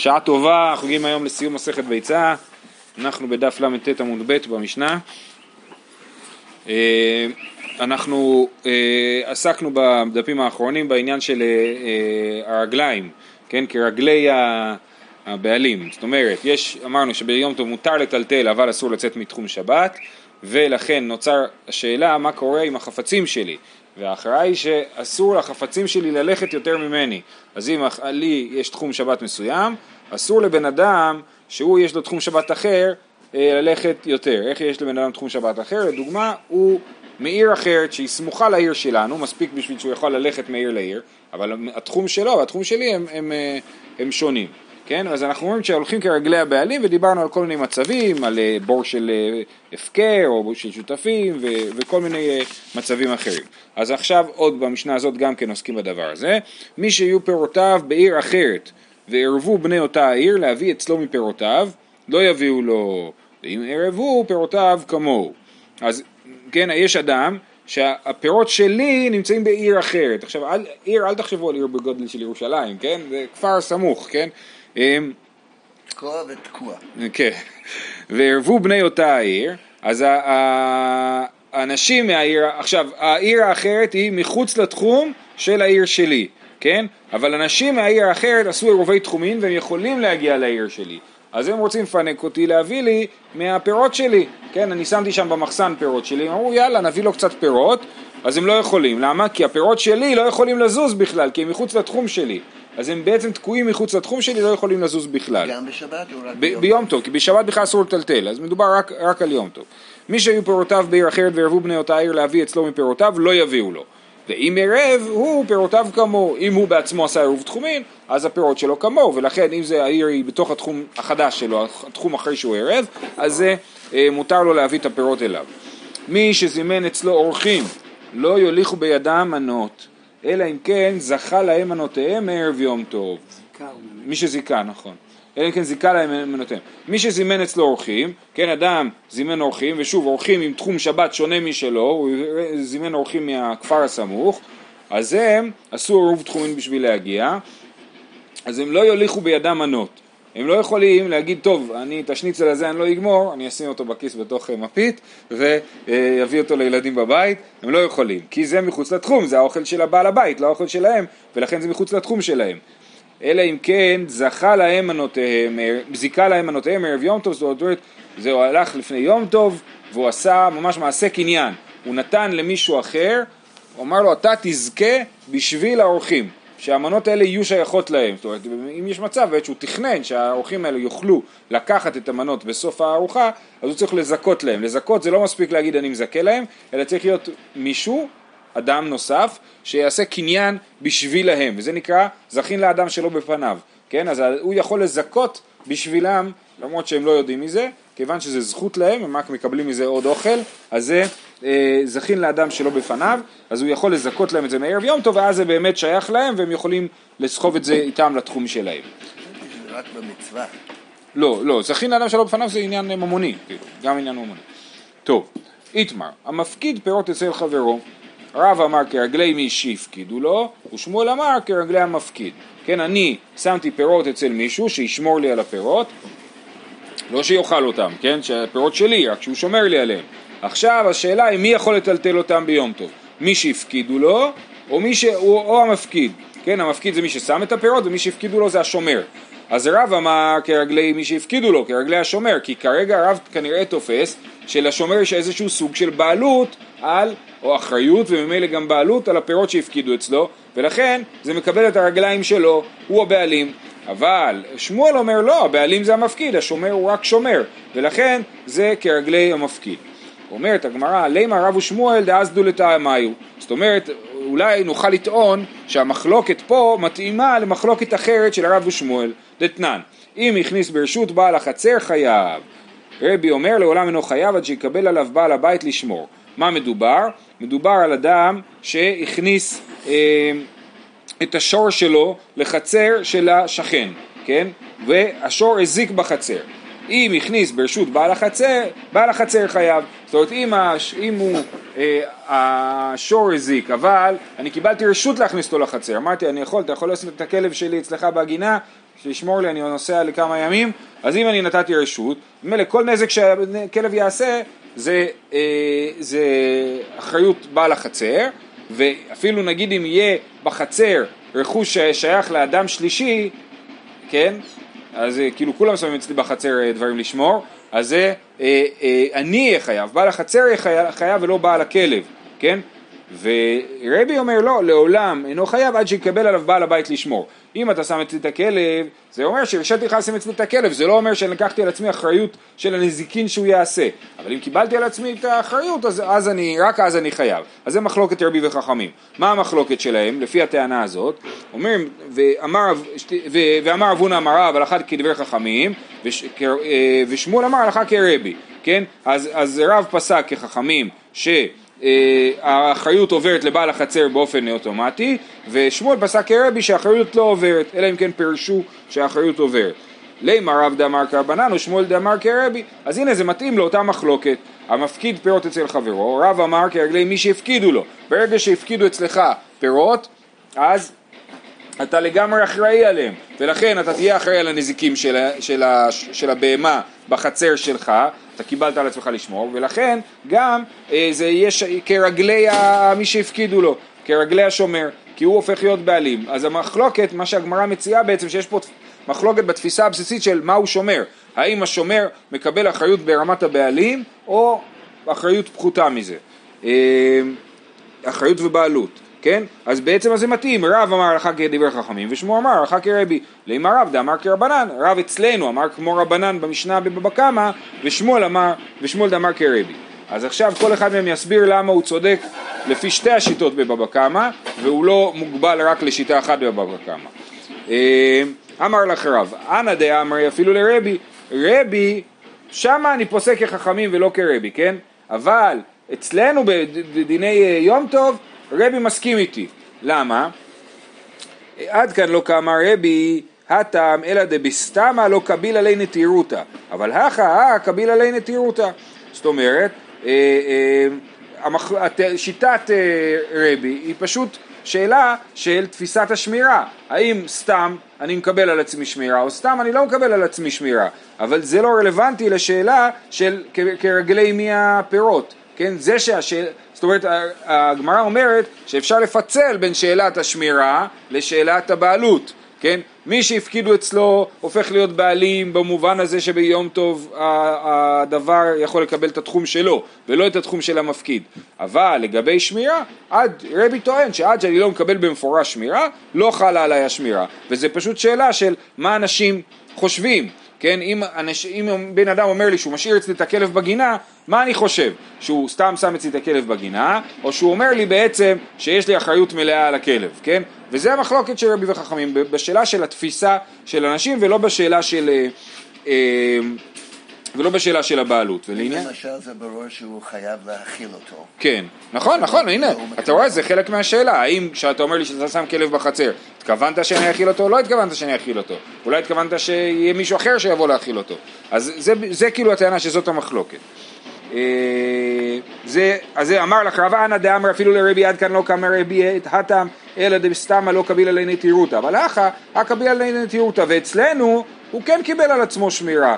שעה טובה, אנחנו מגיעים היום לסיום מסכת ביצה, אנחנו בדף ל"ט עמוד ב' במשנה. אה, אנחנו אה, עסקנו בדפים האחרונים בעניין של אה, הרגליים, כן, כרגלי הבעלים, זאת אומרת, יש, אמרנו שביום טוב מותר לטלטל אבל אסור לצאת מתחום שבת ולכן נוצר השאלה מה קורה עם החפצים שלי וההכרעה היא שאסור לחפצים שלי ללכת יותר ממני אז אם לי יש תחום שבת מסוים אסור לבן אדם שהוא יש לו תחום שבת אחר אה, ללכת יותר. איך יש לבן אדם תחום שבת אחר? לדוגמה, הוא מעיר אחרת שהיא סמוכה לעיר שלנו, מספיק בשביל שהוא יכול ללכת מעיר לעיר, אבל התחום שלו והתחום שלי הם, הם, אה, הם שונים. כן? אז אנחנו רואים שהולכים כרגלי הבעלים ודיברנו על כל מיני מצבים, על אה, בור של הפקר או בור של שותפים ו- וכל מיני מצבים אחרים. אז עכשיו עוד במשנה הזאת גם כן עוסקים בדבר הזה. מי שיהיו פירותיו בעיר אחרת וערבו בני אותה העיר להביא אצלו מפירותיו, לא יביאו לו, ואם ערבו פירותיו כמוהו. אז כן, יש אדם שהפירות שלי נמצאים בעיר אחרת. עכשיו, אל, עיר, אל תחשבו על עיר בגודל של ירושלים, כן? זה כפר סמוך, כן? אמ, תקוע ותקוע. כן. וערבו בני אותה העיר, אז האנשים מהעיר, עכשיו, העיר האחרת היא מחוץ לתחום של העיר שלי. כן? אבל אנשים מהעיר האחרת עשו עירובי תחומין והם יכולים להגיע לעיר שלי. אז הם רוצים לפנק אותי, להביא לי מהפירות שלי, כן? אני שמתי שם במחסן פירות שלי, הם אמרו יאללה נביא לו קצת פירות, אז הם לא יכולים, למה? כי הפירות שלי לא יכולים לזוז בכלל, כי הם מחוץ לתחום שלי. אז הם בעצם תקועים מחוץ לתחום שלי, לא יכולים לזוז בכלל. גם בשבת או רק ביום? ביום טוב, כי בשבת בכלל אסור לטלטל, אז מדובר רק, רק על יום טוב. מי שהיו פירותיו בעיר אחרת וערבו בני אותה עיר להביא אצלו מפירותיו, לא יביאו לו. ואם ערב הוא פירותיו כמוהו, אם הוא בעצמו עשה עירוב תחומין אז הפירות שלו כמוהו ולכן אם זה העיר היא בתוך התחום החדש שלו, התחום אחרי שהוא ערב אז זה אה, מותר לו להביא את הפירות אליו. מי שזימן אצלו אורחים לא יוליכו בידם מנות אלא אם כן זכה להם מנותיהם מערב יום טוב. מי שזיכה נכון. אלא אם כן זיכה להם מנותיהם. מי שזימן אצלו אורחים, כן אדם זימן אורחים, ושוב אורחים עם תחום שבת שונה משלו, הוא זימן אורחים מהכפר הסמוך, אז הם עשו עירוב תחומים בשביל להגיע, אז הם לא יוליכו בידם מנות. הם לא יכולים להגיד, טוב, אני את השניצל הזה אני לא אגמור, אני אשים אותו בכיס בתוך מפית ויביא אותו לילדים בבית, הם לא יכולים, כי זה מחוץ לתחום, זה האוכל של הבעל הבית, לא האוכל שלהם, ולכן זה מחוץ לתחום שלהם. אלא אם כן זכה להם מנותיהם, זיכה להם מנותיהם ערב יום טוב, זאת אומרת, זהו הלך לפני יום טוב והוא עשה ממש מעשה קניין, הוא נתן למישהו אחר, הוא אמר לו אתה תזכה בשביל האורחים, שהמנות האלה יהיו שייכות להם, זאת אומרת אם יש מצב בעת שהוא תכנן שהאורחים האלה יוכלו לקחת את המנות בסוף הארוחה, אז הוא צריך לזכות להם, לזכות זה לא מספיק להגיד אני מזכה להם, אלא צריך להיות מישהו אדם נוסף שיעשה קניין בשבילהם, וזה נקרא זכין לאדם שלא בפניו, כן? אז הוא יכול לזכות בשבילם, למרות שהם לא יודעים מזה, כיוון שזה זכות להם, הם רק מקבלים מזה עוד אוכל, אז זה זכין לאדם שלא בפניו, אז הוא יכול לזכות להם את זה מערב יום טוב, ואז זה באמת שייך להם, והם יכולים לסחוב את זה איתם לתחום שלהם. זה רק במצווה. לא, לא, זכין לאדם שלא בפניו זה עניין ממוני, כאילו, גם עניין ממוני. טוב, איתמר, המפקיד פירות אצל חברו רב אמר כרגלי מי שהפקידו לו, ושמואל אמר כרגלי המפקיד. כן, אני שמתי פירות אצל מישהו שישמור לי על הפירות, לא שיאכל אותם, כן, שהפירות שלי, רק שהוא שומר לי עליהם. עכשיו השאלה היא מי יכול לטלטל אותם ביום טוב, מי שהפקידו לו או, מי ש... או, או המפקיד, כן, המפקיד זה מי ששם את הפירות ומי שהפקידו לו זה השומר. אז רב אמר כרגלי מי שהפקידו לו, כרגלי השומר, כי כרגע הרב כנראה תופס שלשומר יש איזשהו סוג של בעלות על, או אחריות וממילא גם בעלות על הפירות שהפקידו אצלו, ולכן זה מקבל את הרגליים שלו, הוא הבעלים. אבל שמואל אומר לא, הבעלים זה המפקיד, השומר הוא רק שומר, ולכן זה כרגלי המפקיד. אומרת הגמרא, לימה רב ושמואל דאז דולתאמיו. זאת אומרת, אולי נוכל לטעון שהמחלוקת פה מתאימה למחלוקת אחרת של הרב ושמואל. דתנן, אם הכניס ברשות בעל החצר חייב. רבי אומר לעולם אינו חייב עד שיקבל עליו בעל הבית לשמור. מה מדובר? מדובר על אדם שהכניס אה, את השור שלו לחצר של השכן, כן? והשור הזיק בחצר. אם הכניס ברשות בעל החצר, בעל החצר חייב. זאת אומרת, אם, הש, אם הוא, אה, השור הזיק, אבל אני קיבלתי רשות להכניס אותו לחצר. אמרתי, אני יכול, אתה יכול לשים את הכלב שלי אצלך בגינה, שישמור לי, אני נוסע לכמה ימים, אז אם אני נתתי רשות, ממילא כל נזק שהכלב יעשה זה, אה, זה אחריות בעל החצר, ואפילו נגיד אם יהיה בחצר רכוש ששייך לאדם שלישי, כן? אז אה, כאילו כולם שמים אצלי בחצר אה, דברים לשמור, אז זה אה, אה, אני אהיה חייב, בעל החצר יהיה חייב ולא בעל הכלב, כן? ורבי אומר לא, לעולם אינו חייב עד שיקבל עליו בעל הבית לשמור. אם אתה שם אצלי את הכלב, זה אומר שהרשיתי לך לשים אצלי את הכלב, זה לא אומר שאני לקחתי על עצמי אחריות של הנזיקין שהוא יעשה. אבל אם קיבלתי על עצמי את האחריות, אז, אז אני, רק אז אני חייב. אז זה מחלוקת רבי וחכמים. מה המחלוקת שלהם, לפי הטענה הזאת? אומרים, ואמר, ואמר אבונה אמרה, אבל אחת כדברי חכמים, וש, אה, ושמואל אמר הלכה כרבי, כן? אז, אז רב פסק כחכמים, ש... אה, האחריות עוברת לבעל החצר באופן אוטומטי ושמואל פסק כרבי שהאחריות לא עוברת אלא אם כן פירשו שהאחריות עוברת. לימה רב דאמר כרבנן ושמואל דאמר כרבי אז הנה זה מתאים לאותה מחלוקת המפקיד פירות אצל חברו רב אמר כרגלי מי שהפקידו לו ברגע שהפקידו אצלך פירות אז אתה לגמרי אחראי עליהם ולכן אתה תהיה אחראי על הנזיקים של, של, של הבהמה בחצר שלך אתה קיבלת על עצמך לשמור, ולכן גם אה, זה יהיה. כרגלי. מי שהפקידו לו, כרגלי השומר, כי הוא הופך להיות בעלים. אז המחלוקת, מה שהגמרא מציעה בעצם, שיש פה מחלוקת בתפיסה הבסיסית של מה הוא שומר, האם השומר מקבל אחריות ברמת הבעלים, או אחריות פחותה מזה, אה, אחריות ובעלות. כן? אז בעצם זה מתאים, רב אמר הלכה כדברי חכמים ושמו אמר הלכה כרבי, לימה רב דאמר כרבנן, רב אצלנו אמר כמו רבנן במשנה בבבא קמא ושמואל אמר, ושמואל דאמר כרבי. אז עכשיו כל אחד מהם יסביר למה הוא צודק לפי שתי השיטות בבבא קמא והוא לא מוגבל רק לשיטה אחת בבבא קמא. אה, אמר לך רב, אנא דאמרי אפילו לרבי, רבי שמה אני פוסק כחכמים ולא כרבי, כן? אבל אצלנו בדיני אה, יום טוב רבי מסכים איתי. למה? עד כאן לא כאמר רבי הטעם אלא דבסתמה לא קביל עלי נטירותא, אבל הכא אה קביל עלי נטירותא. זאת אומרת, אה, אה, שיטת אה, רבי היא פשוט שאלה של תפיסת השמירה, האם סתם אני מקבל על עצמי שמירה או סתם אני לא מקבל על עצמי שמירה, אבל זה לא רלוונטי לשאלה של כרגלי מי הפירות, כן? זה שהשאלה, זאת אומרת הגמרא אומרת שאפשר לפצל בין שאלת השמירה לשאלת הבעלות, כן? מי שהפקידו אצלו הופך להיות בעלים במובן הזה שביום טוב הדבר יכול לקבל את התחום שלו ולא את התחום של המפקיד. אבל לגבי שמירה, עד, רבי טוען שעד שאני לא מקבל במפורש שמירה, לא חלה עליי השמירה. וזה פשוט שאלה של מה אנשים חושבים. כן, אם, אנש, אם בן אדם אומר לי שהוא משאיר אצלי את הכלב בגינה, מה אני חושב? שהוא סתם שם אצלי את הכלב בגינה, או שהוא אומר לי בעצם שיש לי אחריות מלאה על הכלב, כן? וזה המחלוקת של רבי וחכמים, בשאלה של התפיסה של אנשים ולא בשאלה של... אה, אה, ולא בשאלה של הבעלות. ולעניין... למשל זה ברור שהוא חייב להאכיל אותו. כן, נכון, נכון, הנה, אתה רואה, זה חלק מהשאלה, האם כשאתה אומר לי שאתה שם כלב בחצר, התכוונת שאני אאכיל אותו או לא התכוונת שאני אאכיל אותו? אולי התכוונת שיהיה מישהו אחר שיבוא להאכיל אותו. אז זה, זה כאילו הטענה שזאת המחלוקת. אה, זה, אז זה אמר לך רב אנא דאמר אפילו לרבי עד כאן לא קם רבי הטם אלא דסתמא לא קביל עלי נטירותא אבל אחא הקביל עלי נטירותא ואצלנו הוא כן קיבל על עצמו שמירה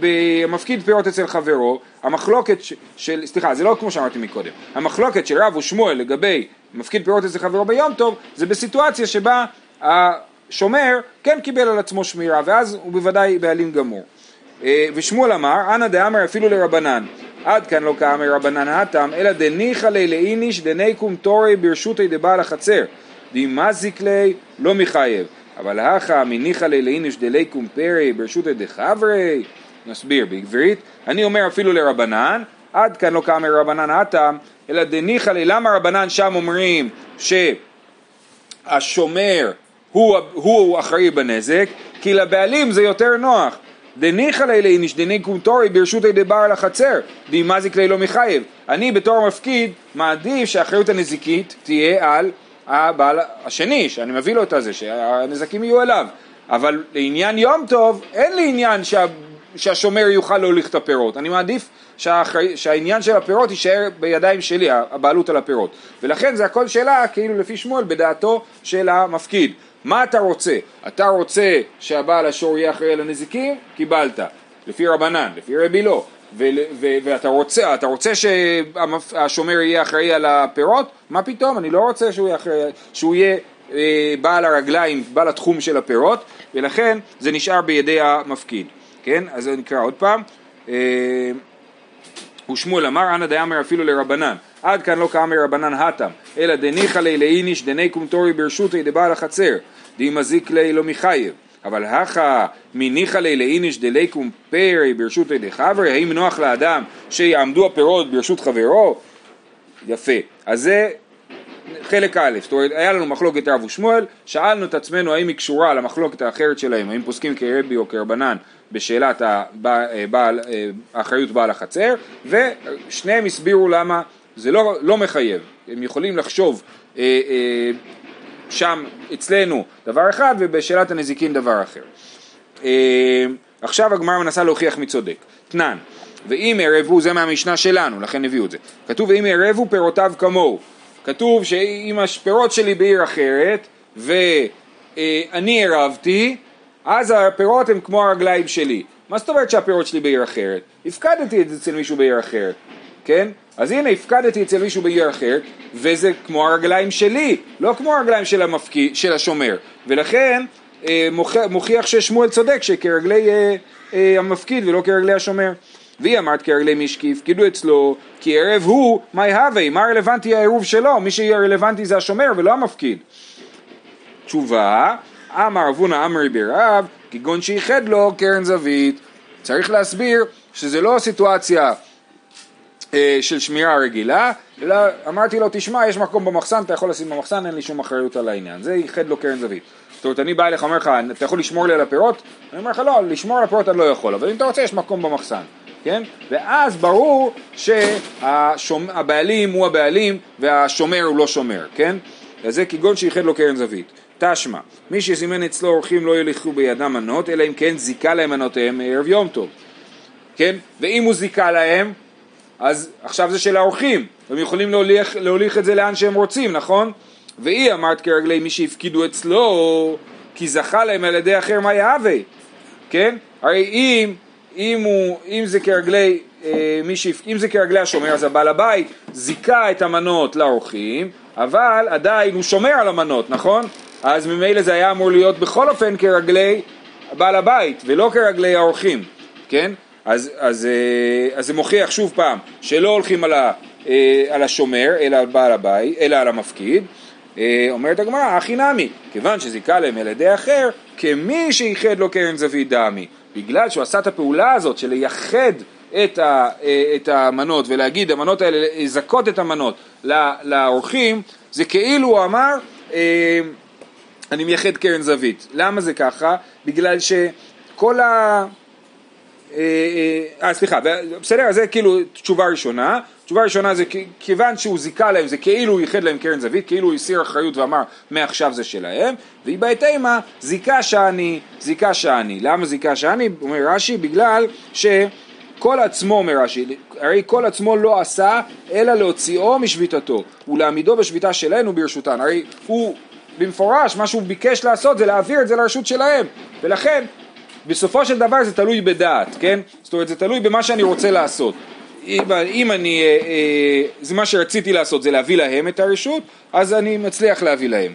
במפקיד פירות אצל חברו המחלוקת של, סליחה זה לא כמו שאמרתי מקודם המחלוקת של רב ושמואל לגבי מפקיד פירות אצל חברו ביום טוב זה בסיטואציה שבה השומר כן קיבל על עצמו שמירה ואז הוא בוודאי בעלים גמור. אה, ושמואל אמר, אנא דאמר אפילו לרבנן, עד כאן לא כאמר רבנן התם, אלא דניחא ליה לאיניש דניקום תורי ברשותי דבעל החצר, דמזיק ליה לא מחייב, אבל הכא מניחא ליה לאיניש דליקום פרי ברשותי דחברי, נסביר בעברית, אני אומר אפילו לרבנן, עד כאן לא כאמר רבנן התם, אלא דניחא ליה, למה רבנן שם אומרים שהשומר הוא, הוא אחראי בנזק? כי לבעלים זה יותר נוח. דניחא לילי נשדני קומטורי ברשותי דבר על החצר, דמזיק לי לא מחייב. אני בתור מפקיד מעדיף שהאחריות הנזיקית תהיה על הבעל השני, שאני מביא לו את הזה, שהנזקים יהיו עליו. אבל לעניין יום טוב, אין לי עניין שה, שהשומר יוכל להוליך את הפירות. אני מעדיף שהאחרי, שהעניין של הפירות יישאר בידיים שלי, הבעלות על הפירות. ולכן זה הכל שאלה, כאילו לפי שמואל, בדעתו של המפקיד. מה אתה רוצה? אתה רוצה שהבעל השור יהיה אחראי על הנזיקים? קיבלת, לפי רבנן, לפי רבי לא. ו- ו- ואתה רוצה, אתה רוצה שהשומר יהיה אחראי על הפירות? מה פתאום, אני לא רוצה שהוא יהיה, אחראי, שהוא יהיה אה, בעל הרגליים, בעל התחום של הפירות, ולכן זה נשאר בידי המפקיד, כן? אז אני אקרא עוד פעם. אה, ושמואל אמר אנא דאמר אפילו לרבנן עד כאן לא כאמר רבנן התם אלא דניחא ליה לאיניש דני קומטורי ברשותי דבעל החצר די מזיק ליה לא מחייב אבל הכא מניחא ליה לאיניש דלי קומפרי ברשותי דחברי האם נוח לאדם שיעמדו הפירות ברשות חברו? יפה אז זה חלק א', זאת אומרת היה לנו מחלוקת רב ושמואל, שאלנו את עצמנו האם היא קשורה למחלוקת האחרת שלהם, האם פוסקים כרבי או כרבנן בשאלת הבעל, אה, האחריות בעל החצר, ושניהם הסבירו למה זה לא, לא מחייב, הם יכולים לחשוב אה, אה, שם אצלנו דבר אחד ובשאלת הנזיקין דבר אחר. אה, עכשיו הגמרא מנסה להוכיח מי צודק. תנן, ואם ערבו, זה מהמשנה שלנו, לכן הביאו את זה. כתוב ואם ערבו פירותיו כמוהו. כתוב שאם הפירות שלי בעיר אחרת ואני ערבתי, אז הפירות הם כמו הרגליים שלי. מה זאת אומרת שהפירות שלי בעיר אחרת? הפקדתי את זה אצל מישהו בעיר אחרת, כן? אז הנה הפקדתי אצל מישהו בעיר אחרת וזה כמו הרגליים שלי, לא כמו הרגליים של, המפקי, של השומר ולכן אה, מוכיח ששמואל צודק שכרגלי אה, אה, המפקיד ולא כרגלי השומר והיא אמרת כרגלי מי שהפקידו אצלו כי ערב הוא מי הווה, מה רלוונטי העירוב שלו? מי שיהיה רלוונטי זה השומר ולא המפקיד. תשובה, אמר אבונה אמרי ברב, כגון שייחד לו קרן זווית. צריך להסביר שזה לא סיטואציה אה, של שמירה רגילה, אלא אמרתי לו, תשמע, יש מקום במחסן, אתה יכול לשים במחסן, אין לי שום אחריות על העניין. זה ייחד לו קרן זווית. זאת אומרת, אני בא אליך, אומר לך, אתה יכול לשמור לי על הפירות? אני אומר לך, לא, לשמור על הפירות אני לא יכול, אבל אם אתה רוצה, יש מקום במחסן. כן? ואז ברור שהבעלים הוא הבעלים והשומר הוא לא שומר, כן? אז זה כגון שייחד לו קרן זווית. תשמע, מי שזימן אצלו אורחים לא ילכו בידם מנות, אלא אם כן זיכה להם מנותיהם מערב יום טוב, כן? ואם הוא זיכה להם, אז עכשיו זה של האורחים, הם יכולים להוליך, להוליך את זה לאן שהם רוצים, נכון? והיא אמרת כרגלי מי שהפקידו אצלו, כי זכה להם על ידי אחר מה יהווה, כן? הרי אם אם, הוא, אם זה כרגלי אה, מי שהפ... אם זה כרגלי השומר אז הבעל הבית זיכה את המנות לאורחים אבל עדיין הוא שומר על המנות נכון? אז ממילא זה היה אמור להיות בכל אופן כרגלי בעל הבית ולא כרגלי האורחים כן? אז, אז, אה, אז זה מוכיח שוב פעם שלא הולכים על, ה, אה, על השומר אלא על בעל הבית אלא על המפקיד אה, אומרת הגמרא, הכי נמי, כיוון שזיכה להם על ידי אחר, כמי שייחד לו קרן זווית דמי. בגלל שהוא עשה את הפעולה הזאת של לייחד את, ה, את המנות ולהגיד המנות האלה, לזכות את המנות לאורחים, זה כאילו הוא אמר אני מייחד קרן זווית. למה זה ככה? בגלל שכל ה... אה, אה סליחה, בסדר, זה כאילו תשובה ראשונה. תשובה ראשונה זה כיוון שהוא זיכה להם, זה כאילו הוא ייחד להם קרן זווית, כאילו הוא הסיר אחריות ואמר מעכשיו זה שלהם, והיא בהתאמה זיקה שאני, זיקה שאני. למה זיקה שאני? אומר רש"י, בגלל שכל עצמו, אומר רש"י, הרי כל עצמו לא עשה אלא להוציאו משביתתו ולהעמידו בשביתה שלנו ברשותן. הרי הוא במפורש, מה שהוא ביקש לעשות זה להעביר את זה לרשות שלהם, ולכן בסופו של דבר זה תלוי בדעת, כן? זאת אומרת זה תלוי במה שאני רוצה לעשות. אם, אם אני, אה, אה, זה מה שרציתי לעשות זה להביא להם את הרשות, אז אני מצליח להביא להם.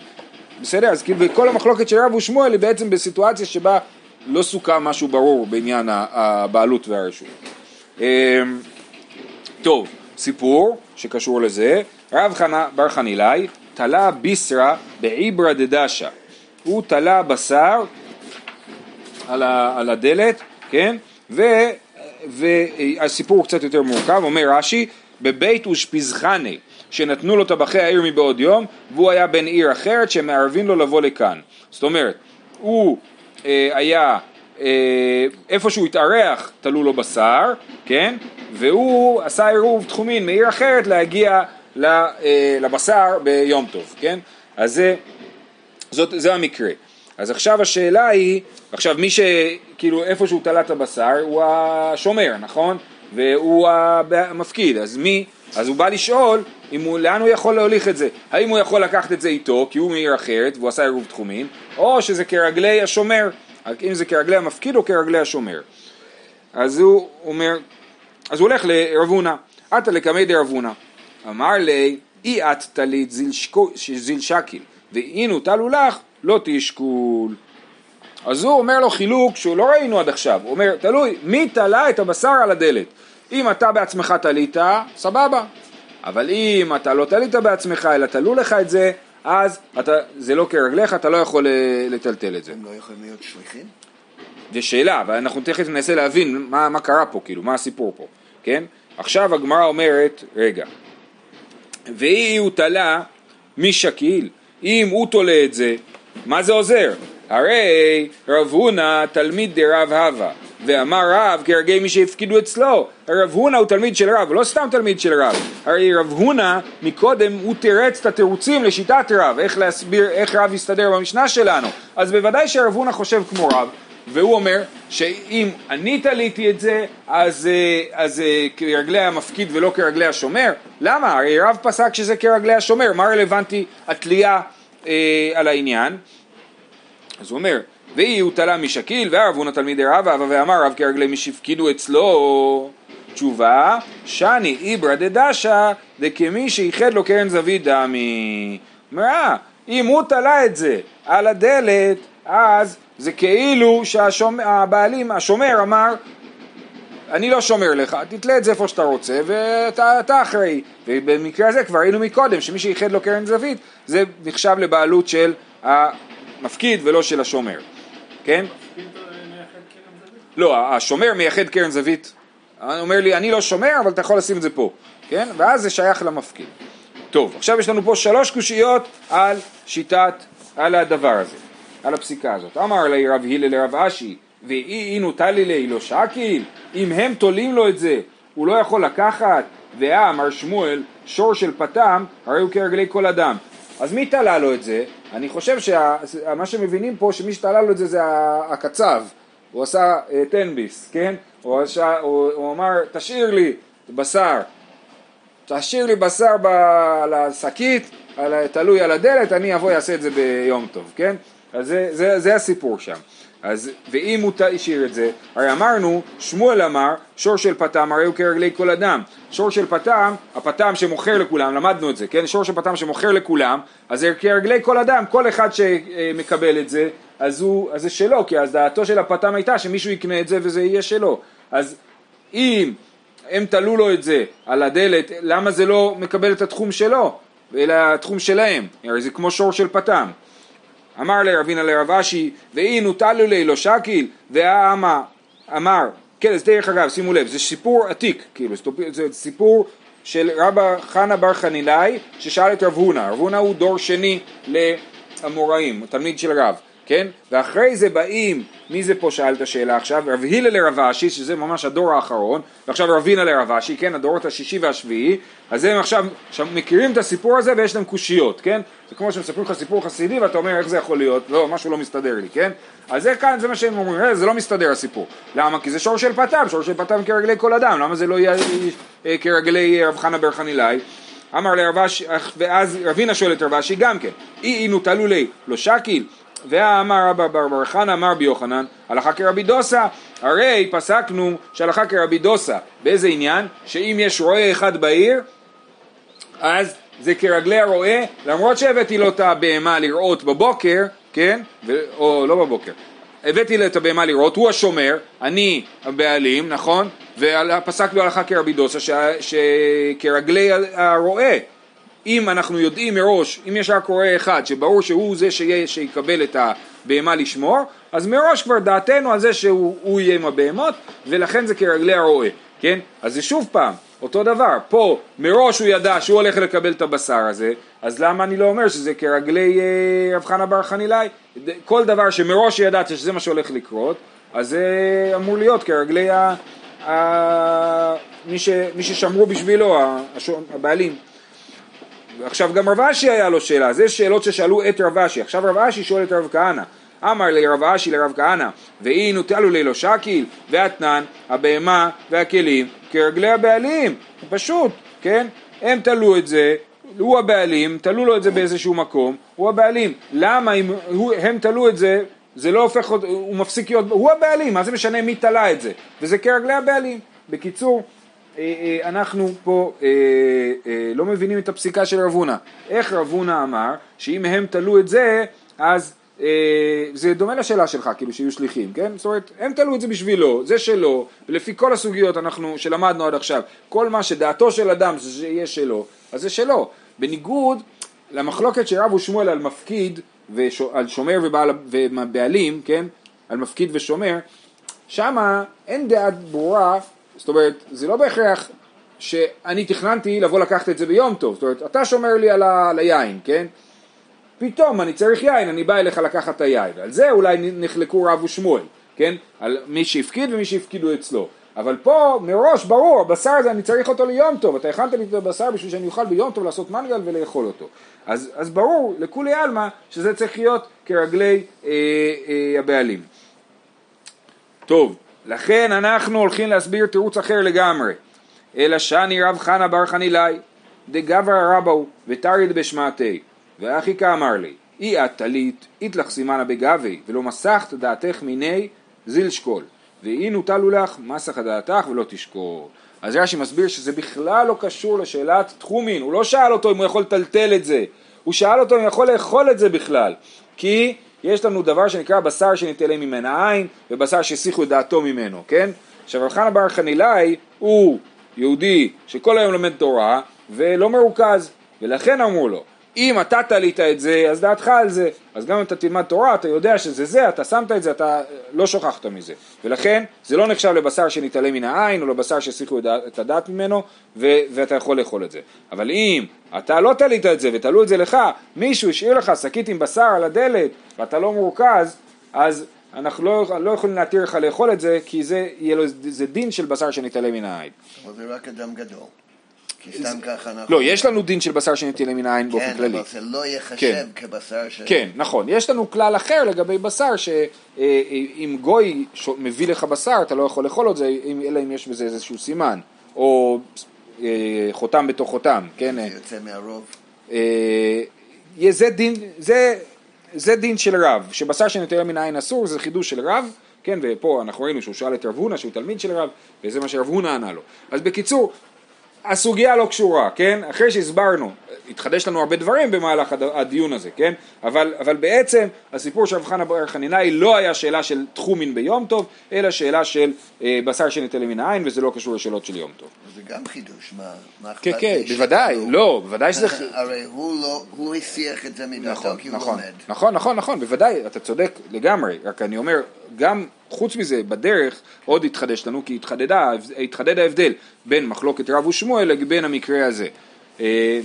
בסדר? אז כאילו כל המחלוקת של רב ושמואל היא בעצם בסיטואציה שבה לא סוכם משהו ברור בעניין הבעלות והרשות. אה, טוב, סיפור שקשור לזה, רב חנה בר חנילאי תלה ביסרא בעיברא דדשא, הוא תלה בשר על, ה, על הדלת, כן? ו... והסיפור הוא קצת יותר מורכב, אומר רש"י, בבית אושפיזחני, שנתנו לו טבחי העיר מבעוד יום, והוא היה בן עיר אחרת שמערבים לו לבוא לכאן. זאת אומרת, הוא אה, היה, אה, איפה שהוא התארח תלו לו בשר, כן? והוא עשה עירוב תחומין מעיר אחרת להגיע לבשר ביום טוב, כן? אז זה, זאת, זה המקרה. אז עכשיו השאלה היא, עכשיו מי שכאילו איפה שהוא תלה את הבשר הוא השומר, נכון? והוא המפקיד, אז מי, אז הוא בא לשאול אם הוא, לאן הוא יכול להוליך את זה, האם הוא יכול לקחת את זה איתו כי הוא מעיר אחרת והוא עשה עירוב תחומין, או שזה כרגלי השומר, אם זה כרגלי המפקיד או כרגלי השומר. אז הוא אומר, אז הוא הולך לרב הונא, עתה לקמי דרב הונא, אמר לי, אי את טלית זיל שקיל, ואינו טלו לך, לא תשקול. אז הוא אומר לו חילוק שהוא לא ראינו עד עכשיו, הוא אומר, תלוי, מי תלה את הבשר על הדלת? אם אתה בעצמך תלית, סבבה, אבל אם אתה לא תלית בעצמך, אלא תלו לך את זה, אז אתה, זה לא כרגליך, אתה לא יכול אה, לטלטל את זה. הם לא יכולים להיות שליחים? זו שאלה, ואנחנו תכף ננסה להבין מה, מה קרה פה, כאילו, מה הסיפור פה, כן? עכשיו הגמרא אומרת, רגע, ואי הוא תלה משקיל, אם הוא תולה את זה, מה זה עוזר? הרי רב הונא תלמיד דרב הווה, ואמר רב כהרגי מי שהפקידו אצלו, רב הונא הוא תלמיד של רב, לא סתם תלמיד של רב, הרי רב הונא מקודם הוא תירץ את התירוצים לשיטת רב, איך להסביר, איך רב יסתדר במשנה שלנו, אז בוודאי שרב הונא חושב כמו רב, והוא אומר שאם אני תליתי את זה אז, אה, אז אה, כרגלי המפקיד ולא כרגלי השומר למה? הרי רב פסק שזה כרגלי השומר מה רלוונטי התלייה אה, על העניין? אז הוא אומר ואי הוא תלה משקיל והרב הונא תלמידי רבא ואמר רב כרגלי מי שהפקידו אצלו תשובה שאני איברא דדשא דכמי שאיחד לו קרן זווית דמי אומר אה אם הוא תלה את זה על הדלת אז זה כאילו שהבעלים, השומר אמר אני לא שומר לך, תתלה את זה איפה שאתה רוצה ואתה אחראי ובמקרה הזה כבר ראינו מקודם שמי שאיחד לו קרן זווית זה נחשב לבעלות של המפקיד ולא של השומר, כן? לא, השומר מייחד קרן זווית, אומר לי אני לא שומר אבל אתה יכול לשים את זה פה, כן? ואז זה שייך למפקיד. טוב, עכשיו יש לנו פה שלוש קושיות על שיטת, על הדבר הזה. על הפסיקה הזאת. אמר לי רב הלל לרב אשי, ואי אינו טלי לי לא שקיל, אם הם תולים לו את זה, הוא לא יכול לקחת, ואמר שמואל, שור של פתם, הרי הוא כרגלי כל אדם. אז מי תלה לו את זה? אני חושב שמה שמבינים פה, שמי שתלה לו את זה זה הקצב, הוא עשה uh, תן-ביס, כן? הוא, עשה, הוא, הוא אמר, תשאיר לי בשר, תשאיר לי בשר ב, על השקית, תלוי על הדלת, אני אבוא אעשה את זה ביום טוב, כן? אז זה, זה, זה הסיפור שם. אז, ואם הוא השאיר את זה, הרי אמרנו, שמואל אמר, שור של פתם הרי הוא כרגלי כל אדם. שור של פתם, הפתם שמוכר לכולם, למדנו את זה, כן? שור של פתם שמוכר לכולם, אז זה כרגלי כל אדם, כל אחד שמקבל את זה, אז, הוא, אז זה שלו, כי אז דעתו של הפתם הייתה שמישהו יקנה את זה וזה יהיה שלו. אז אם הם תלו לו את זה על הדלת, למה זה לא מקבל את התחום שלו, אלא התחום שלהם? הרי זה כמו שור של פתם. אמר לרבינה לרב אשי, ואי נוטלו לי לא שקיל, והאמה אמר, כן, אז דרך אגב, שימו לב, זה סיפור עתיק, כאילו, זה סיפור של רבא חנה בר חנילאי, ששאל את רב הונא, רב הונא הוא דור שני לאמוראים, תלמיד של רב, כן? ואחרי זה באים, מי זה פה שאל את השאלה עכשיו? רב הילה לרב אשי, שזה ממש הדור האחרון, ועכשיו רבינה לרב אשי, כן? הדורות השישי והשביעי, אז הם עכשיו, מכירים את הסיפור הזה ויש להם קושיות, כן? זה כמו שמספרים לך סיפור חסידי ואתה אומר איך זה יכול להיות, לא, משהו לא מסתדר לי, כן? אז זה כאן, זה מה שהם אומרים, אה, זה לא מסתדר הסיפור. למה? כי זה שור של פתם, שור של פתם כרגלי כל אדם, למה זה לא יהיה אה, כרגלי רב חנה בר חנילאי? אמר לרב אשי, ואז רבינה שואל את רב אשי גם כן, אי אינו תלו לי לא שקיל, ואמר רבא בר בר חנא אמר בי יוחנן הלכה כרבי דוסה הרי פסקנו שהלכה כרבי דוסה באיזה עניין? שאם יש רועה אחד בעיר אז זה כרגלי הרועה למרות שהבאתי לו את הבהמה לראות בבוקר כן? ו... או לא בבוקר הבאתי לו את הבהמה לראות, הוא השומר, אני הבעלים, נכון? ופסק לו הלכה כרבי דוסה שכרגלי הרועה אם אנחנו יודעים מראש, אם יש רק רועה אחד שברור שהוא זה שיהיה, שיקבל את הבהמה לשמור, אז מראש כבר דעתנו על זה שהוא יהיה עם הבהמות, ולכן זה כרגלי הרועה, כן? אז זה שוב פעם, אותו דבר, פה מראש הוא ידע שהוא הולך לקבל את הבשר הזה, אז למה אני לא אומר שזה כרגלי אה, רב חנה בר חנילאי? כל דבר שמראש ידעת שזה מה שהולך לקרות, אז זה אמור להיות כרגלי ה... ה... מי, ש... מי ששמרו בשבילו, הבעלים. עכשיו גם רב אשי היה לו שאלה, זה שאלות ששאלו את רב אשי, עכשיו רב אשי שואל את רב כהנא, אמר לי רב אשי לרב כהנא, ואי נוטלו לי לא שקיל, ואתנן, הבהמה והכלים, כרגלי הבעלים, פשוט, כן? הם תלו את זה, הוא הבעלים, תלו לו את זה באיזשהו מקום, הוא הבעלים. למה אם הוא, הם תלו את זה, זה לא הופך, הוא מפסיק להיות, הוא הבעלים, מה זה משנה מי תלה את זה? וזה כרגלי הבעלים. בקיצור, אנחנו פה אה, לא מבינים את הפסיקה של רב הונא. איך רב הונא אמר שאם הם תלו את זה, אז זה דומה לשאלה שלך, כאילו שיהיו שליחים, כן? זאת אומרת, הם תלו את זה בשבילו, זה שלו, ולפי כל הסוגיות אנחנו, שלמדנו עד עכשיו, כל מה שדעתו של אדם זה שיהיה שלו, אז זה שלו. בניגוד למחלוקת של רב ושמואל על מפקיד, על שומר ובעלים, כן? על מפקיד ושומר, שמה אין דעת ברורה זאת אומרת, זה לא בהכרח שאני תכננתי לבוא לקחת את זה ביום טוב, זאת אומרת, אתה שומר לי על, ה... על היין, כן? פתאום אני צריך יין, אני בא אליך לקחת את היין, על זה אולי נחלקו רב ושמואל, כן? על מי שהפקיד ומי שהפקידו אצלו. אבל פה מראש ברור, הבשר הזה אני צריך אותו ליום טוב, אתה הכנת לי את הבשר בשביל שאני אוכל ביום טוב לעשות מנגל ולאכול אותו. אז, אז ברור לכולי עלמא שזה צריך להיות כרגלי אה, אה, הבעלים. טוב, לכן אנחנו הולכים להסביר תירוץ אחר לגמרי. אלא שאני רב חנה בר חנילאי, דגברא רבו ותריד בשמעתי, ואחי כאמר לי, אי את טלית, אית לך סימנה בגבי, ולא מסכת דעתך מיני זיל שקול, ואי נוטלו לך מסך דעתך ולא תשקול. אז רש"י מסביר שזה בכלל לא קשור לשאלת תחומין, הוא לא שאל אותו אם הוא יכול לטלטל את זה, הוא שאל אותו אם הוא יכול לאכול את זה בכלל, כי יש לנו דבר שנקרא בשר שנתעלם ממנה עין ובשר שהסיחו את דעתו ממנו, כן? עכשיו רב חנה בר חנילאי הוא יהודי שכל היום לומד תורה ולא מרוכז ולכן אמרו לו אם אתה תלית את זה אז דעתך על זה אז גם אם אתה תלמד תורה אתה יודע שזה זה אתה שמת את זה אתה לא שוכחת מזה ולכן זה לא נחשב לבשר שנתעלם מן העין או לבשר שהסיחו את הדעת ממנו ו- ואתה יכול לאכול את זה אבל אם אתה לא תלית את זה ותלו את זה לך מישהו השאיר לך שקית עם בשר על הדלת ואתה לא מורכז אז אנחנו לא, לא יכולים להתיר לך לאכול את זה כי זה, לו, זה דין של בשר שנתעלם מן העין. אבל זה רק אדם גדול. כי סתם ככה אנחנו... לא, יש לנו דין של בשר שנטילה מן העין באופן כללי. כן, אבל זה לא ייחשב כן. כבשר ש... כן, נכון. יש לנו כלל אחר לגבי בשר, שאם גוי מביא לך בשר, אתה לא יכול לאכול את זה, אלא אם יש בזה איזשהו סימן. או אה, חותם בתוך חותם, כן? זה יוצא מהרוב. אה, זה דין, זה, זה דין של רב, שבשר שנטילה מן העין אסור, זה חידוש של רב. כן, ופה אנחנו ראינו שהוא שאל את רב הונא, שהוא תלמיד של רב, וזה מה שרב הונא ענה לו. אז בקיצור, הסוגיה לא קשורה, כן? אחרי שהסברנו, התחדש לנו הרבה דברים במהלך הדיון הזה, כן? אבל, אבל בעצם הסיפור של רב חנה בר חנינאי לא היה שאלה של תחומין ביום טוב, אלא שאלה של אה, בשר שניתן מן העין, וזה לא קשור לשאלות של יום טוב. זה גם חידוש, מה, מה אכפת כן, כן, בוודאי, לא, בוודאי שזה... הרי הוא לא, הוא הסיח את זה מדעתו נכון, כי הוא נכון, לומד. נכון, נכון, נכון, בוודאי, אתה צודק לגמרי, רק אני אומר, גם חוץ מזה, בדרך עוד התחדש לנו, כי התחדדה, התחדד ההבדל בין מחלוקת רב ושמואל לבין המקרה הזה. אה,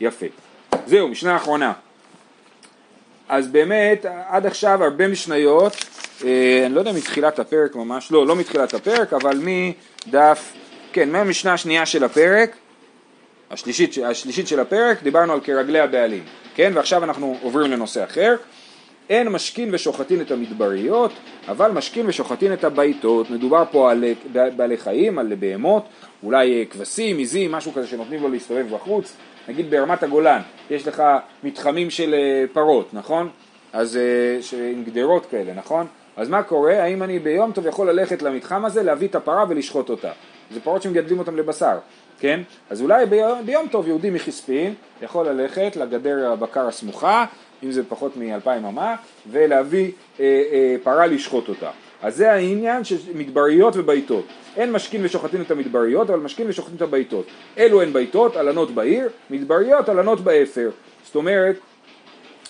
יפה. זהו, משנה אחרונה. אז באמת, עד עכשיו הרבה משניות, אה, אני לא יודע מתחילת הפרק ממש, לא, לא מתחילת הפרק, אבל מדף, כן, מהמשנה השנייה של הפרק, השלישית, השלישית של הפרק, דיברנו על כרגלי הבעלים, כן, ועכשיו אנחנו עוברים לנושא אחר. אין משכין ושוחטין את המדבריות, אבל משכין ושוחטין את הבייתות. מדובר פה על בעלי חיים, על בהמות, אולי כבשים, עיזים, משהו כזה שנותנים לו להסתובב בחוץ. נגיד ברמת הגולן, יש לך מתחמים של אה, פרות, נכון? אז אה, עם גדרות כאלה, נכון? אז מה קורה? האם אני ביום טוב יכול ללכת למתחם הזה, להביא את הפרה ולשחוט אותה? זה פרות שמגדלים אותן לבשר, כן? אז אולי ביום, ביום טוב יהודי מחיספין יכול ללכת לגדר הבקר הסמוכה, אם זה פחות מאלפיים אמה, ולהביא אה, אה, פרה לשחוט אותה. אז זה העניין של מדבריות וביתות. אין משקין ושוחטין את המדבריות, אבל משקין ושוחטין את הביתות. אלו הן ביתות, הלנות בעיר, מדבריות, הלנות באפר. זאת אומרת,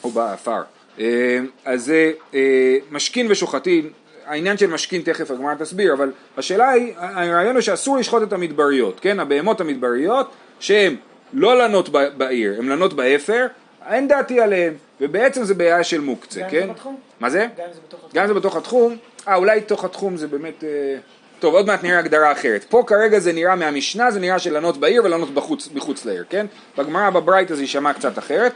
או באפר. אה, אז זה אה, משקין ושוחטין, העניין של משקין תכף הגמרא תסביר, אבל השאלה היא, הרעיון הוא שאסור לשחוט את המדבריות, כן? הבהמות המדבריות שהן לא לנות בעיר, הן לנות באפר, אין דעתי עליהן, ובעצם זה בעיה של מוקצה, כן? גם זה בתחום? מה זה? גם זה בתוך התחום. גם זה בתוך התחום. אה, אולי תוך התחום זה באמת... אה, טוב, עוד מעט נראה הגדרה אחרת. פה כרגע זה נראה מהמשנה, זה נראה של לנות בעיר ולנות בחוץ, בחוץ לעיר, כן? בגמרא בברייתא זה יישמע קצת אחרת.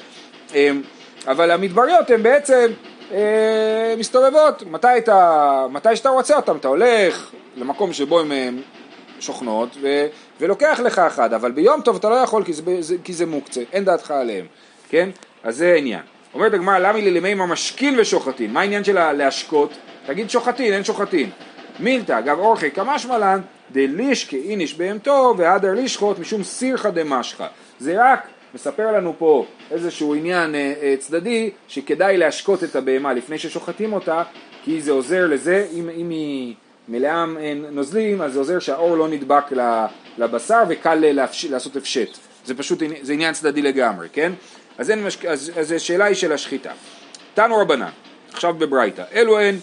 אמ, אבל המדבריות הן בעצם אה, מסתובבות. מתי, אתה, מתי שאתה רוצה אותן, אתה הולך למקום שבו הן שוכנות ו, ולוקח לך אחד, אבל ביום טוב אתה לא יכול כי זה, זה, כי זה מוקצה, אין דעתך עליהם, כן? אז זה העניין. אומרת הגמרא, למה למימר משכין ושוחטין? מה העניין של להשקות? תגיד שוחטין, אין שוחטין. מילתא, אגב אורחי כמשמע לן, דלישקי איניש בהמתו והדר לישחוט משום סירחא דמשחא. זה רק מספר לנו פה איזשהו עניין אה, אה, צדדי שכדאי להשקות את הבהמה לפני ששוחטים אותה כי זה עוזר לזה, אם, אם היא מלאה אה, נוזלים אז זה עוזר שהאור לא נדבק לבשר וקל להפש, לעשות הפשט. זה פשוט, זה עניין צדדי לגמרי, כן? אז, אין, אז, אז השאלה היא של השחיטה. תנו רבנן, עכשיו בברייתא, אלו הן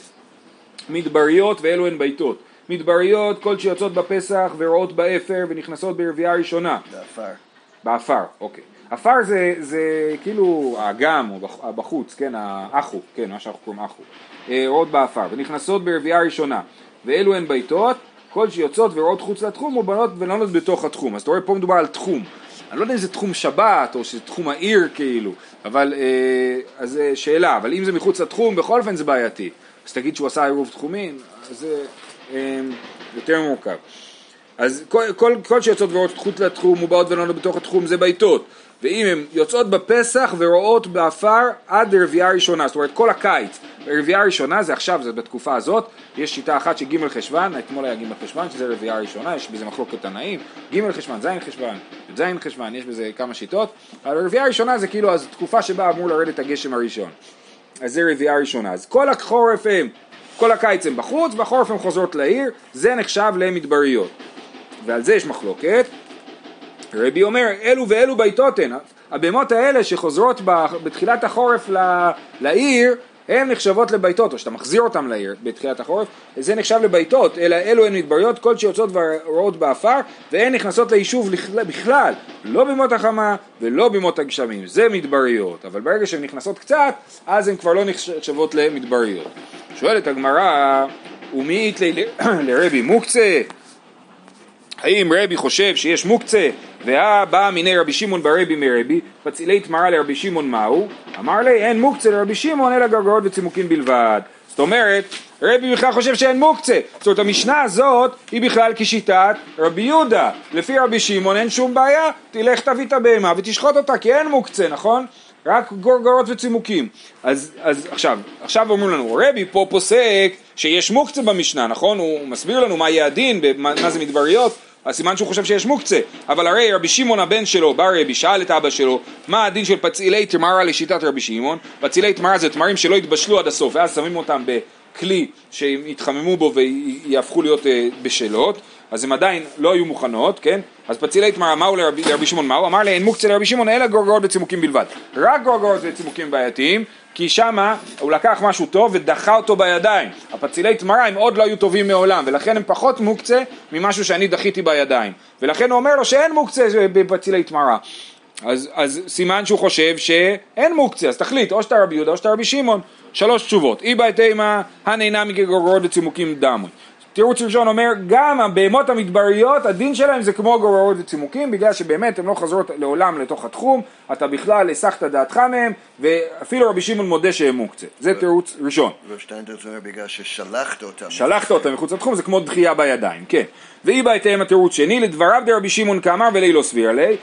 מדבריות ואלו הן ביתות. מדבריות כל שיוצאות בפסח ורועות באפר ונכנסות ברביעה ראשונה. באפר. באפר, אוקיי. אפר זה, זה כאילו האגם או בחוץ, כן, האחו, כן, מה שאנחנו קוראים אחו, אה, רועות באפר, ונכנסות ברביעה ראשונה, ואלו הן ביתות, כל שיוצאות ורועות חוץ לתחום ובאות ולנות בתוך התחום, אז אתה רואה פה מדובר על תחום, אני לא יודע אם זה תחום שבת או שזה תחום העיר כאילו, אבל, אה, אז שאלה, אבל אם זה מחוץ לתחום, בכל אופן זה בעייתי, אז תגיד שהוא עשה עירוב תחומים, אז זה אה, יותר מורכב. אז כל, כל, כל שיוצאות ורועות חוץ לתחום ובאות ולנות בתוך התחום זה ביתות ואם הן יוצאות בפסח ורועות באפר עד רביעה ראשונה, זאת אומרת כל הקיץ, רביעה ראשונה זה עכשיו, זה בתקופה הזאת, יש שיטה אחת שג' חשוון, אתמול היה ג' חשוון, שזה רביעה ראשונה, יש בזה מחלוקת תנאים, ג' חשוון, ז' חשוון, ז' חשוון, יש בזה כמה שיטות, אבל רביעה ראשונה זה כאילו התקופה שבה אמור לרדת הגשם הראשון, אז זה רביעה ראשונה, אז כל החורף הם, כל הקיץ הם בחוץ, בחורף הם חוזרות לעיר, זה נחשב למדבריות, ועל זה יש מחלוקת, רבי אומר, אלו ואלו ביתות הן, הבהמות האלה שחוזרות בתחילת החורף לעיר, הן נחשבות לביתות, או שאתה מחזיר אותן לעיר בתחילת החורף, זה נחשב לביתות, אלא אלו הן מדבריות, כל שיוצאות ורועות באפר, והן נכנסות ליישוב בכלל, לא בימות החמה ולא בימות הגשמים, זה מדבריות, אבל ברגע שהן נכנסות קצת, אז הן כבר לא נחשבות למדבריות. שואלת הגמרא, ומי יתלי לרבי מוקצה? האם רבי חושב שיש מוקצה והבא מיני רבי שמעון ברבי מרבי פצילי תמרה לרבי שמעון מהו? אמר לי אין מוקצה לרבי שמעון אלא גרגרות וצימוקין בלבד זאת אומרת רבי בכלל חושב שאין מוקצה זאת אומרת המשנה הזאת היא בכלל כשיטת רבי יהודה לפי רבי שמעון אין שום בעיה תלך תביא את הבהמה ותשחוט אותה כי אין מוקצה נכון? רק גורגרות וצימוקים. אז, אז עכשיו, עכשיו אומרים לנו, רבי פה פוסק שיש מוקצה במשנה, נכון? הוא מסביר לנו מה יהיה הדין, מה זה מדבריות, אז סימן שהוא חושב שיש מוקצה, אבל הרי רבי שמעון הבן שלו, בא רבי, שאל את אבא שלו, מה הדין של פצילי תמרה לשיטת רבי שמעון? פצילי תמרה זה תמרים שלא התבשלו עד הסוף, ואז שמים אותם בכלי שיתחממו בו ויהפכו להיות אה, בשלות, אז הן עדיין לא היו מוכנות, כן? אז פצילי תמרה, מהו לרבי, לרבי שמעון מהו? אמר לי, אין מוקצה לרבי שמעון אלא גורגרות וצימוקים בלבד. רק גורגרות וצימוקים בעייתיים, כי שמה הוא לקח משהו טוב ודחה אותו בידיים. הפצילי תמרה הם עוד לא היו טובים מעולם, ולכן הם פחות מוקצה ממשהו שאני דחיתי בידיים. ולכן הוא אומר לו שאין מוקצה בפצילי תמרה. אז, אז סימן שהוא חושב שאין מוקצה, אז תחליט, או שאתה רבי יהודה או שאתה רבי שמעון. שלוש תשובות. אי בהתאמה, הנהנה מגרגרות וצימוקים דמוי. תירוץ ראשון אומר, גם הבהמות המדבריות, הדין שלהם זה כמו גוררות וצימוקים, בגלל שבאמת הן לא חוזרות לעולם לתוך התחום, אתה בכלל הסחת דעתך מהם, ואפילו רבי שמעון מודה שהם מוקצה. זה תירוץ ראשון. ושטיינדרץ אומר בגלל ששלחת אותם. שלחת אותם מחוץ לתחום, זה כמו דחייה בידיים, כן. ואי בהתאם התירוץ שני, לדבריו דרבי שמעון כאמר ולי לא סביר עלי,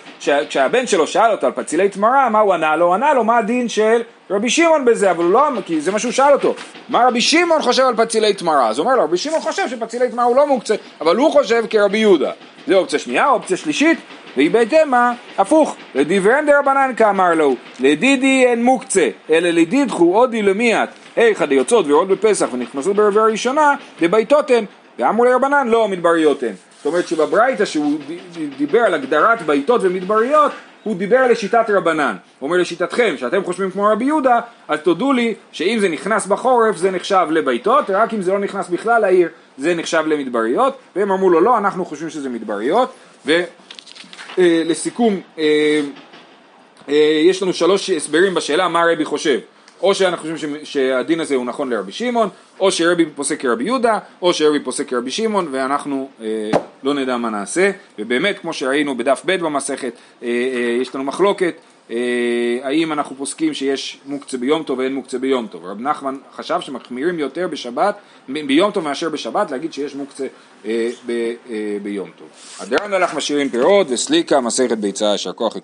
כשהבן שלו שאל אותו על פצילי תמרה, מה הוא ענה לו? ענה לו מה הדין של רבי שמעון בזה, אבל הוא לא, כי זה מה שהוא שאל אותו. מה רבי שמעון חושב על פצילי תמרה? אז הוא אומר לו, רבי שמעון חושב שפצילי תמרה הוא לא מוקצה, אבל הוא חושב כרבי יהודה. זה אופציה שנייה, אופציה שלישית, והיא בהתאם מה? הפוך, לדיברן דרבנן כאמר לו, לדידי אין מוקצה, אלא לדידחו אודי למיית, היכא דיוצאות ויורדות בפסח ונכנסו ברביע הראשונה, דביתות הן, ואמרו לרבנן לא מדבריות הן. זאת אומרת שבברייתא שהוא דיבר על הגדרת ביתות ומדבריות, הוא דיבר לשיטת רבנן. הוא אומר לשיטתכם, שאתם חושבים כמו רבי יהודה, אז תודו לי שאם זה נכנס בחורף זה נחשב לביתות, רק אם זה לא נכנס בכלל לעיר זה נחשב למדבריות, והם אמרו לו לא, אנחנו חושבים שזה מדבריות, ולסיכום, אה, אה, אה, יש לנו שלוש הסברים בשאלה מה רבי חושב. או שאנחנו חושבים שהדין הזה הוא נכון לרבי שמעון, או שרבי פוסק כרבי יהודה, או שרבי פוסק כרבי שמעון, ואנחנו אה, לא נדע מה נעשה. ובאמת, כמו שראינו בדף ב' במסכת, אה, אה, יש לנו מחלוקת אה, האם אנחנו פוסקים שיש מוקצה ביום טוב ואין מוקצה ביום טוב. רב נחמן חשב שמחמירים יותר בשבת, ביום טוב מאשר בשבת, להגיד שיש מוקצה אה, ב, אה, ביום טוב. הדרן הלך משאירים פירות וסליקה, מסכת ביצה, יישר כוח.